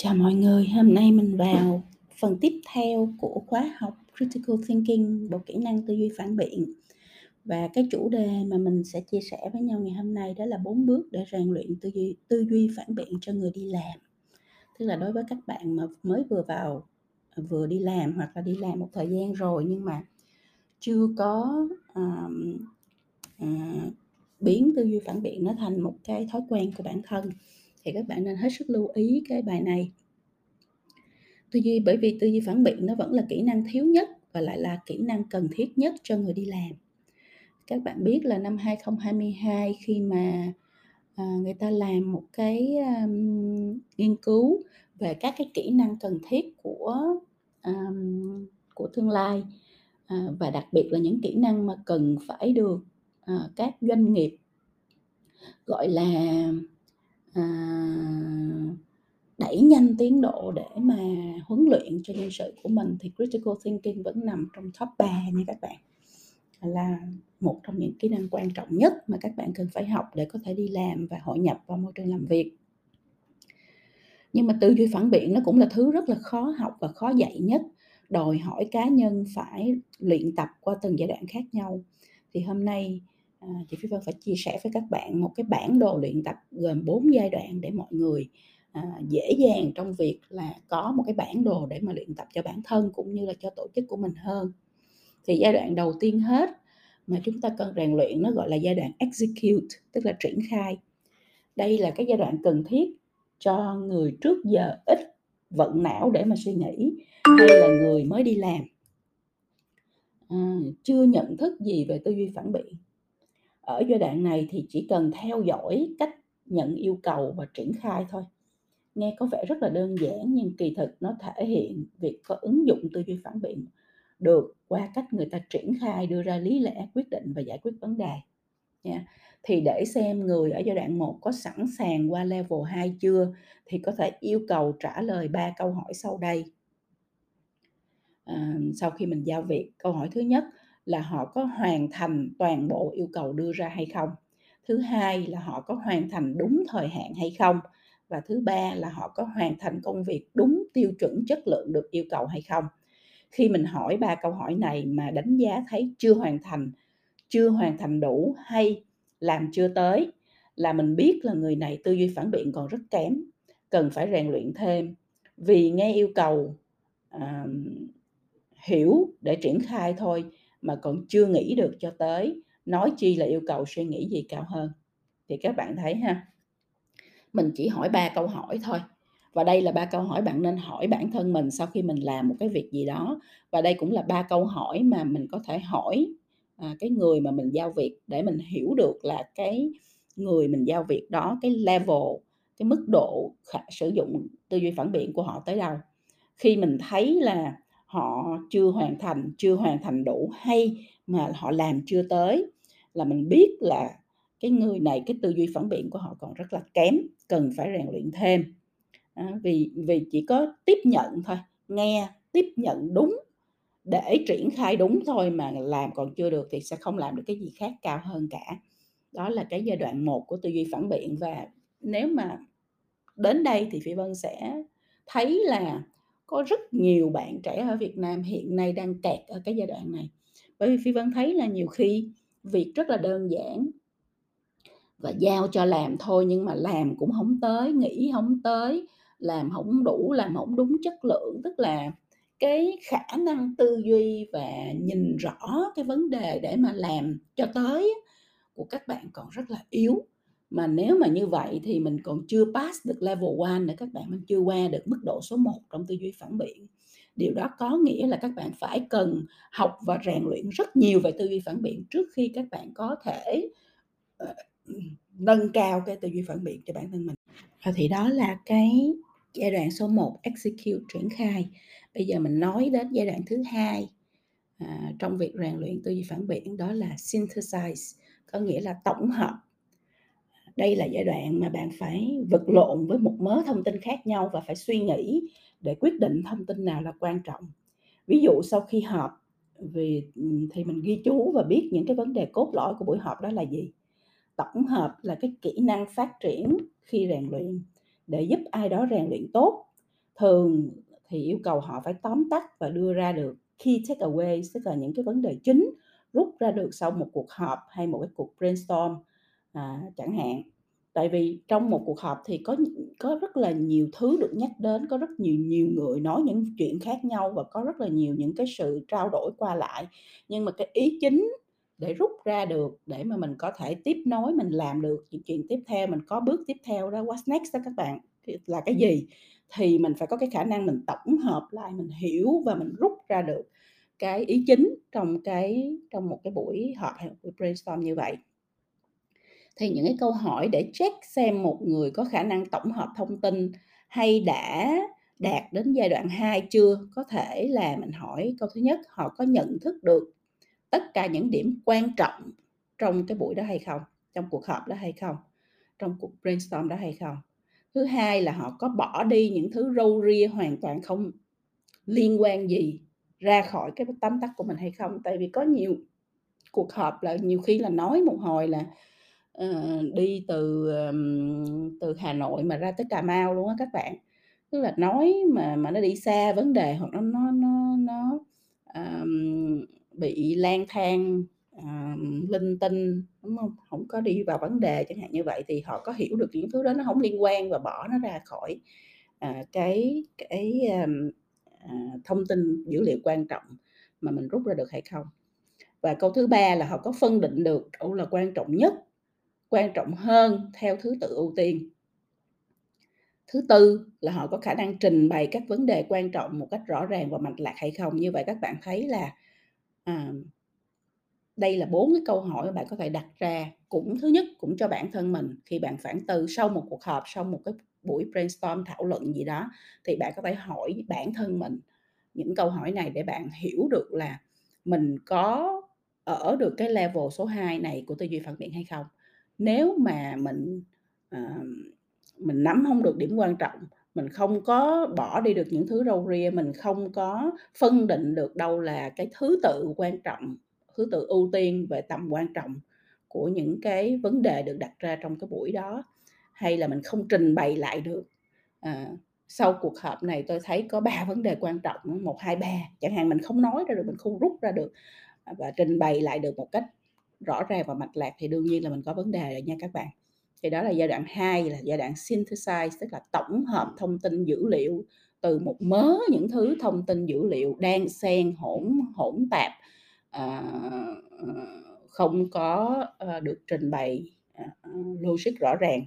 Chào mọi người, hôm nay mình vào phần tiếp theo của khóa học Critical Thinking, bộ kỹ năng tư duy phản biện. Và cái chủ đề mà mình sẽ chia sẻ với nhau ngày hôm nay đó là bốn bước để rèn luyện tư duy tư duy phản biện cho người đi làm. Tức là đối với các bạn mà mới vừa vào vừa đi làm hoặc là đi làm một thời gian rồi nhưng mà chưa có um, uh, biến tư duy phản biện nó thành một cái thói quen của bản thân thì các bạn nên hết sức lưu ý cái bài này. Tư duy bởi vì tư duy phản biện nó vẫn là kỹ năng thiếu nhất và lại là kỹ năng cần thiết nhất cho người đi làm. Các bạn biết là năm 2022 khi mà à, người ta làm một cái um, nghiên cứu về các cái kỹ năng cần thiết của um, của tương lai à, và đặc biệt là những kỹ năng mà cần phải được à, các doanh nghiệp gọi là À, đẩy nhanh tiến độ để mà huấn luyện cho nhân sự của mình thì critical thinking vẫn nằm trong top 3 nha các bạn. Là một trong những kỹ năng quan trọng nhất mà các bạn cần phải học để có thể đi làm và hội nhập vào môi trường làm việc. Nhưng mà tư duy phản biện nó cũng là thứ rất là khó học và khó dạy nhất. Đòi hỏi cá nhân phải luyện tập qua từng giai đoạn khác nhau. Thì hôm nay à, chị Phi Vân phải chia sẻ với các bạn một cái bản đồ luyện tập gồm 4 giai đoạn để mọi người à, dễ dàng trong việc là có một cái bản đồ để mà luyện tập cho bản thân cũng như là cho tổ chức của mình hơn. Thì giai đoạn đầu tiên hết mà chúng ta cần rèn luyện nó gọi là giai đoạn execute tức là triển khai. Đây là cái giai đoạn cần thiết cho người trước giờ ít vận não để mà suy nghĩ hay là người mới đi làm. À, chưa nhận thức gì về tư duy phản biện ở giai đoạn này thì chỉ cần theo dõi cách nhận yêu cầu và triển khai thôi. Nghe có vẻ rất là đơn giản nhưng kỳ thực nó thể hiện việc có ứng dụng tư duy phản biện được qua cách người ta triển khai đưa ra lý lẽ quyết định và giải quyết vấn đề. Nha. Thì để xem người ở giai đoạn 1 có sẵn sàng qua level 2 chưa thì có thể yêu cầu trả lời ba câu hỏi sau đây. À, sau khi mình giao việc câu hỏi thứ nhất là họ có hoàn thành toàn bộ yêu cầu đưa ra hay không? Thứ hai là họ có hoàn thành đúng thời hạn hay không? Và thứ ba là họ có hoàn thành công việc đúng tiêu chuẩn chất lượng được yêu cầu hay không? Khi mình hỏi ba câu hỏi này mà đánh giá thấy chưa hoàn thành chưa hoàn thành đủ hay làm chưa tới là mình biết là người này tư duy phản biện còn rất kém cần phải rèn luyện thêm. Vì nghe yêu cầu uh, hiểu để triển khai thôi mà còn chưa nghĩ được cho tới nói chi là yêu cầu suy nghĩ gì cao hơn. Thì các bạn thấy ha mình chỉ hỏi ba câu hỏi thôi. Và đây là ba câu hỏi bạn nên hỏi bản thân mình sau khi mình làm một cái việc gì đó. Và đây cũng là ba câu hỏi mà mình có thể hỏi à, cái người mà mình giao việc để mình hiểu được là cái người mình giao việc đó cái level cái mức độ khả, sử dụng tư duy phản biện của họ tới đâu. Khi mình thấy là họ chưa hoàn thành chưa hoàn thành đủ hay mà họ làm chưa tới là mình biết là cái người này cái tư duy phản biện của họ còn rất là kém cần phải rèn luyện thêm. À, vì vì chỉ có tiếp nhận thôi nghe tiếp nhận đúng để triển khai đúng thôi mà làm còn chưa được thì sẽ không làm được cái gì khác cao hơn cả. Đó là cái giai đoạn một của tư duy phản biện và nếu mà đến đây thì phi vân sẽ thấy là có rất nhiều bạn trẻ ở Việt Nam hiện nay đang kẹt ở cái giai đoạn này. Bởi vì phi vân thấy là nhiều khi việc rất là đơn giản và giao cho làm thôi nhưng mà làm cũng không tới nghĩ không tới, làm không đủ, làm không đúng chất lượng. Tức là cái khả năng tư duy và nhìn rõ cái vấn đề để mà làm cho tới của các bạn còn rất là yếu mà nếu mà như vậy thì mình còn chưa pass được level 1 để các bạn mình chưa qua được mức độ số 1 trong tư duy phản biện. Điều đó có nghĩa là các bạn phải cần học và rèn luyện rất nhiều về tư duy phản biện trước khi các bạn có thể uh, nâng cao cái tư duy phản biện cho bản thân mình. Và thì đó là cái giai đoạn số 1 execute triển khai. Bây giờ mình nói đến giai đoạn thứ hai à, trong việc rèn luyện tư duy phản biện đó là synthesize có nghĩa là tổng hợp đây là giai đoạn mà bạn phải vật lộn với một mớ thông tin khác nhau và phải suy nghĩ để quyết định thông tin nào là quan trọng. Ví dụ sau khi họp, vì thì mình ghi chú và biết những cái vấn đề cốt lõi của buổi họp đó là gì. Tổng hợp là cái kỹ năng phát triển khi rèn luyện để giúp ai đó rèn luyện tốt. Thường thì yêu cầu họ phải tóm tắt và đưa ra được key takeaway tức là những cái vấn đề chính rút ra được sau một cuộc họp hay một cái cuộc brainstorm à, chẳng hạn. Tại vì trong một cuộc họp thì có có rất là nhiều thứ được nhắc đến có rất nhiều nhiều người nói những chuyện khác nhau và có rất là nhiều những cái sự trao đổi qua lại. Nhưng mà cái ý chính để rút ra được để mà mình có thể tiếp nối mình làm được những chuyện tiếp theo mình có bước tiếp theo đó what's next đó các bạn? Là cái gì? Thì mình phải có cái khả năng mình tổng hợp lại mình hiểu và mình rút ra được cái ý chính trong cái trong một cái buổi họp hay một buổi brainstorm như vậy thì những cái câu hỏi để check xem một người có khả năng tổng hợp thông tin hay đã đạt đến giai đoạn 2 chưa? Có thể là mình hỏi câu thứ nhất, họ có nhận thức được tất cả những điểm quan trọng trong cái buổi đó hay không? Trong cuộc họp đó hay không? Trong cuộc brainstorm đó hay không? Thứ hai là họ có bỏ đi những thứ râu ria hoàn toàn không liên quan gì ra khỏi cái tấm tắc của mình hay không? Tại vì có nhiều cuộc họp là nhiều khi là nói một hồi là Ờ, đi từ um, từ Hà Nội mà ra tới Cà Mau luôn á các bạn. Tức là nói mà mà nó đi xa vấn đề hoặc nó nó nó nó um, bị lang thang uh, linh tinh đúng không? Không có đi vào vấn đề chẳng hạn như vậy thì họ có hiểu được những thứ đó nó không liên quan và bỏ nó ra khỏi uh, cái cái um, uh, thông tin dữ liệu quan trọng mà mình rút ra được hay không. Và câu thứ ba là họ có phân định được đâu là quan trọng nhất quan trọng hơn theo thứ tự ưu tiên. Thứ tư là họ có khả năng trình bày các vấn đề quan trọng một cách rõ ràng và mạch lạc hay không. Như vậy các bạn thấy là à, đây là bốn cái câu hỏi mà bạn có thể đặt ra. Cũng thứ nhất cũng cho bản thân mình khi bạn phản tư sau một cuộc họp sau một cái buổi brainstorm thảo luận gì đó thì bạn có thể hỏi bản thân mình những câu hỏi này để bạn hiểu được là mình có ở được cái level số 2 này của tư duy phản biện hay không nếu mà mình uh, mình nắm không được điểm quan trọng mình không có bỏ đi được những thứ râu ria mình không có phân định được đâu là cái thứ tự quan trọng thứ tự ưu tiên về tầm quan trọng của những cái vấn đề được đặt ra trong cái buổi đó hay là mình không trình bày lại được à, sau cuộc họp này tôi thấy có ba vấn đề quan trọng một hai ba chẳng hạn mình không nói ra được mình không rút ra được ờ, và trình bày lại được một cách rõ ràng và mạch lạc thì đương nhiên là mình có vấn đề rồi nha các bạn. Thì đó là giai đoạn 2 là giai đoạn synthesize tức là tổng hợp thông tin dữ liệu từ một mớ những thứ thông tin dữ liệu đang xen hỗn hỗn tạp à, không có à, được trình bày à, logic rõ ràng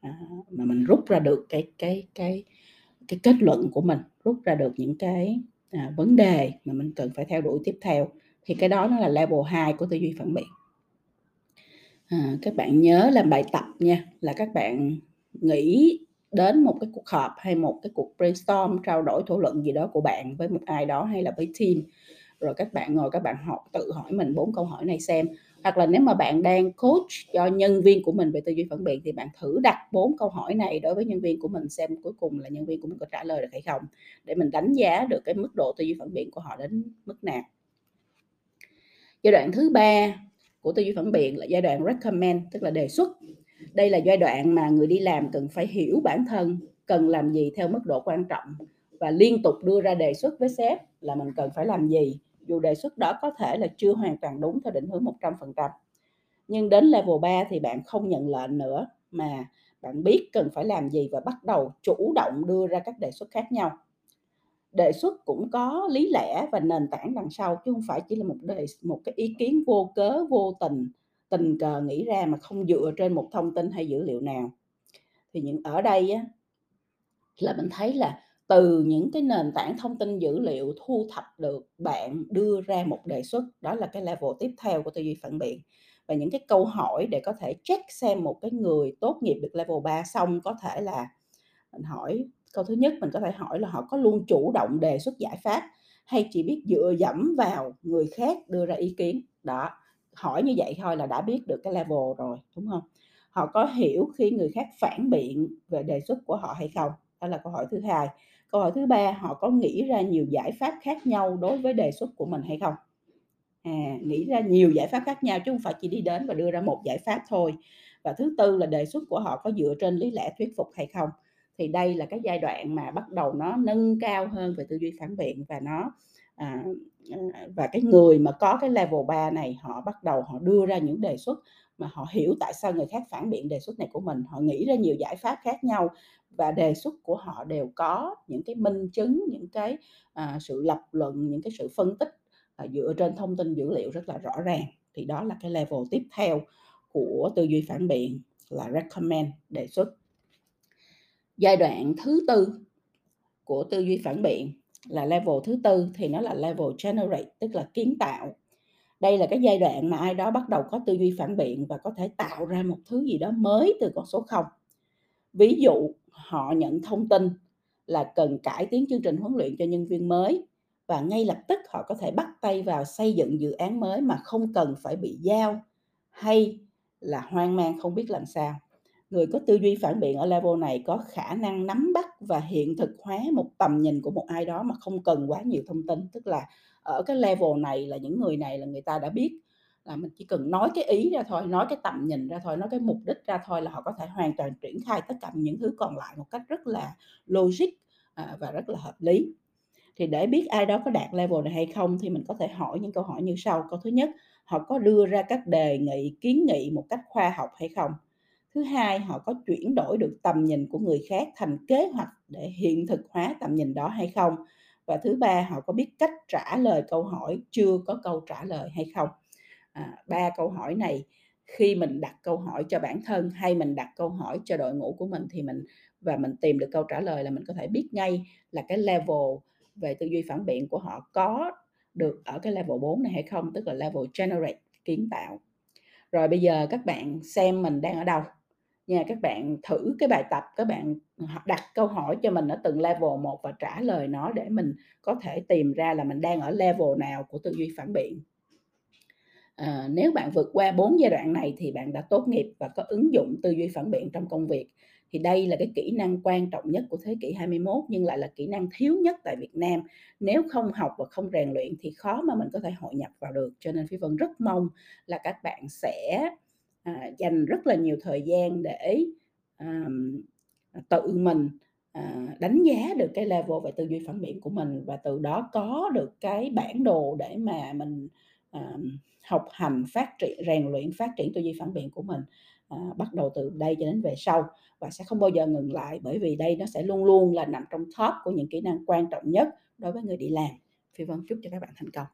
à, mà mình rút ra được cái cái cái cái kết luận của mình rút ra được những cái à, vấn đề mà mình cần phải theo đuổi tiếp theo. Thì cái đó nó là level 2 của tư duy phản biện à, các bạn nhớ làm bài tập nha là các bạn nghĩ đến một cái cuộc họp hay một cái cuộc brainstorm trao đổi thảo luận gì đó của bạn với một ai đó hay là với team. Rồi các bạn ngồi các bạn học tự hỏi mình bốn câu hỏi này xem. Hoặc là nếu mà bạn đang coach cho nhân viên của mình về tư duy phản biện thì bạn thử đặt bốn câu hỏi này đối với nhân viên của mình xem cuối cùng là nhân viên của mình có trả lời được hay không để mình đánh giá được cái mức độ tư duy phản biện của họ đến mức nào. Giai đoạn thứ ba của tư duy phản biện là giai đoạn recommend, tức là đề xuất đây là giai đoạn mà người đi làm cần phải hiểu bản thân, cần làm gì theo mức độ quan trọng, và liên tục đưa ra đề xuất với sếp là mình cần phải làm gì, dù đề xuất đó có thể là chưa hoàn toàn đúng theo định hướng 100%. Nhưng đến level 3 thì bạn không nhận lệnh nữa, mà bạn biết cần phải làm gì và bắt đầu chủ động đưa ra các đề xuất khác nhau. Đề xuất cũng có lý lẽ và nền tảng đằng sau chứ không phải chỉ là một đề một cái ý kiến vô cớ vô tình tình cờ nghĩ ra mà không dựa trên một thông tin hay dữ liệu nào. Thì những ở đây á, là mình thấy là từ những cái nền tảng thông tin dữ liệu thu thập được bạn đưa ra một đề xuất đó là cái level tiếp theo của tư duy phản biện và những cái câu hỏi để có thể check xem một cái người tốt nghiệp được level 3 xong có thể là mình hỏi câu thứ nhất mình có thể hỏi là họ có luôn chủ động đề xuất giải pháp hay chỉ biết dựa dẫm vào người khác đưa ra ý kiến? Đó hỏi như vậy thôi là đã biết được cái level rồi đúng không? Họ có hiểu khi người khác phản biện về đề xuất của họ hay không? Đó là câu hỏi thứ hai. Câu hỏi thứ ba họ có nghĩ ra nhiều giải pháp khác nhau đối với đề xuất của mình hay không? À, nghĩ ra nhiều giải pháp khác nhau chứ không phải chỉ đi đến và đưa ra một giải pháp thôi. Và thứ tư là đề xuất của họ có dựa trên lý lẽ thuyết phục hay không? Thì đây là cái giai đoạn mà bắt đầu nó nâng cao hơn về tư duy phản biện và nó à, à và cái người mà có cái level 3 này họ bắt đầu họ đưa ra những đề xuất mà họ hiểu tại sao người khác phản biện đề xuất này của mình. Họ nghĩ ra nhiều giải pháp khác nhau và đề xuất của họ đều có những cái minh chứng những cái à, sự lập luận những cái sự phân tích à, dựa trên thông tin dữ liệu rất là rõ ràng. Thì đó là cái level tiếp theo của tư duy phản biện là recommend đề xuất giai đoạn thứ tư của tư duy phản biện là level thứ tư thì nó là level generate, tức là kiến tạo. Đây là cái giai đoạn mà ai đó bắt đầu có tư duy phản biện và có thể tạo ra một thứ gì đó mới từ con số 0 ví dụ, họ nhận thông tin là cần cải tiến chương trình huấn luyện cho nhân viên mới và ngay lập tức họ có thể bắt tay vào xây dựng dự án mới mà không cần phải bị giao hay là hoang mang không biết làm sao người có tư duy phản biện ở level này có khả năng nắm bắt và hiện thực hóa một tầm nhìn của một ai đó mà không cần quá nhiều thông tin. Tức là ở cái level này là những người này là người ta đã biết là mình chỉ cần nói cái ý ra thôi, nói cái tầm nhìn ra thôi, nói cái mục đích ra thôi là họ có thể hoàn toàn triển khai tất cả những thứ còn lại một cách rất là logic à, và rất là hợp lý. Thì để biết ai đó có đạt level này hay không thì mình có thể hỏi những câu hỏi như sau. Câu thứ nhất, họ có đưa ra các đề nghị, kiến nghị một cách khoa học hay không? Thứ hai họ có chuyển đổi được tầm nhìn của người khác thành kế hoạch để hiện thực hóa tầm nhìn đó hay không? Và thứ ba họ có biết cách trả lời câu hỏi chưa có câu trả lời hay không? À, ba câu hỏi này khi mình đặt câu hỏi cho bản thân hay mình đặt câu hỏi cho đội ngũ của mình thì mình và mình tìm được câu trả lời là mình có thể biết ngay là cái level về tư duy phản biện của họ có được ở cái level 4 này hay không tức là level generate kiến tạo. Rồi bây giờ các bạn xem mình đang ở đâu nha các bạn thử cái bài tập các bạn đặt câu hỏi cho mình ở từng level một và trả lời nó để mình có thể tìm ra là mình đang ở level nào của tư duy phản biện. À, nếu bạn vượt qua bốn giai đoạn này thì bạn đã tốt nghiệp và có ứng dụng tư duy phản biện trong công việc. Thì đây là cái kỹ năng quan trọng nhất của thế kỷ 21 nhưng lại là kỹ năng thiếu nhất tại Việt Nam. Nếu không học và không rèn luyện thì khó mà mình có thể hội nhập vào được. Cho nên Phi Vân rất mong là các bạn sẽ à, dành rất là nhiều thời gian để à, tự mình à, đánh giá được cái level về tư duy phản biện của mình và từ đó có được cái bản đồ để mà mình à, học hành phát triển rèn luyện phát triển tư duy phản biện của mình à, bắt đầu từ đây cho đến về sau. Và sẽ không bao giờ ngừng lại bởi vì đây nó sẽ luôn luôn là nằm trong top của những kỹ năng quan trọng nhất đối với người đi làm. Phi vân chúc cho các bạn thành công.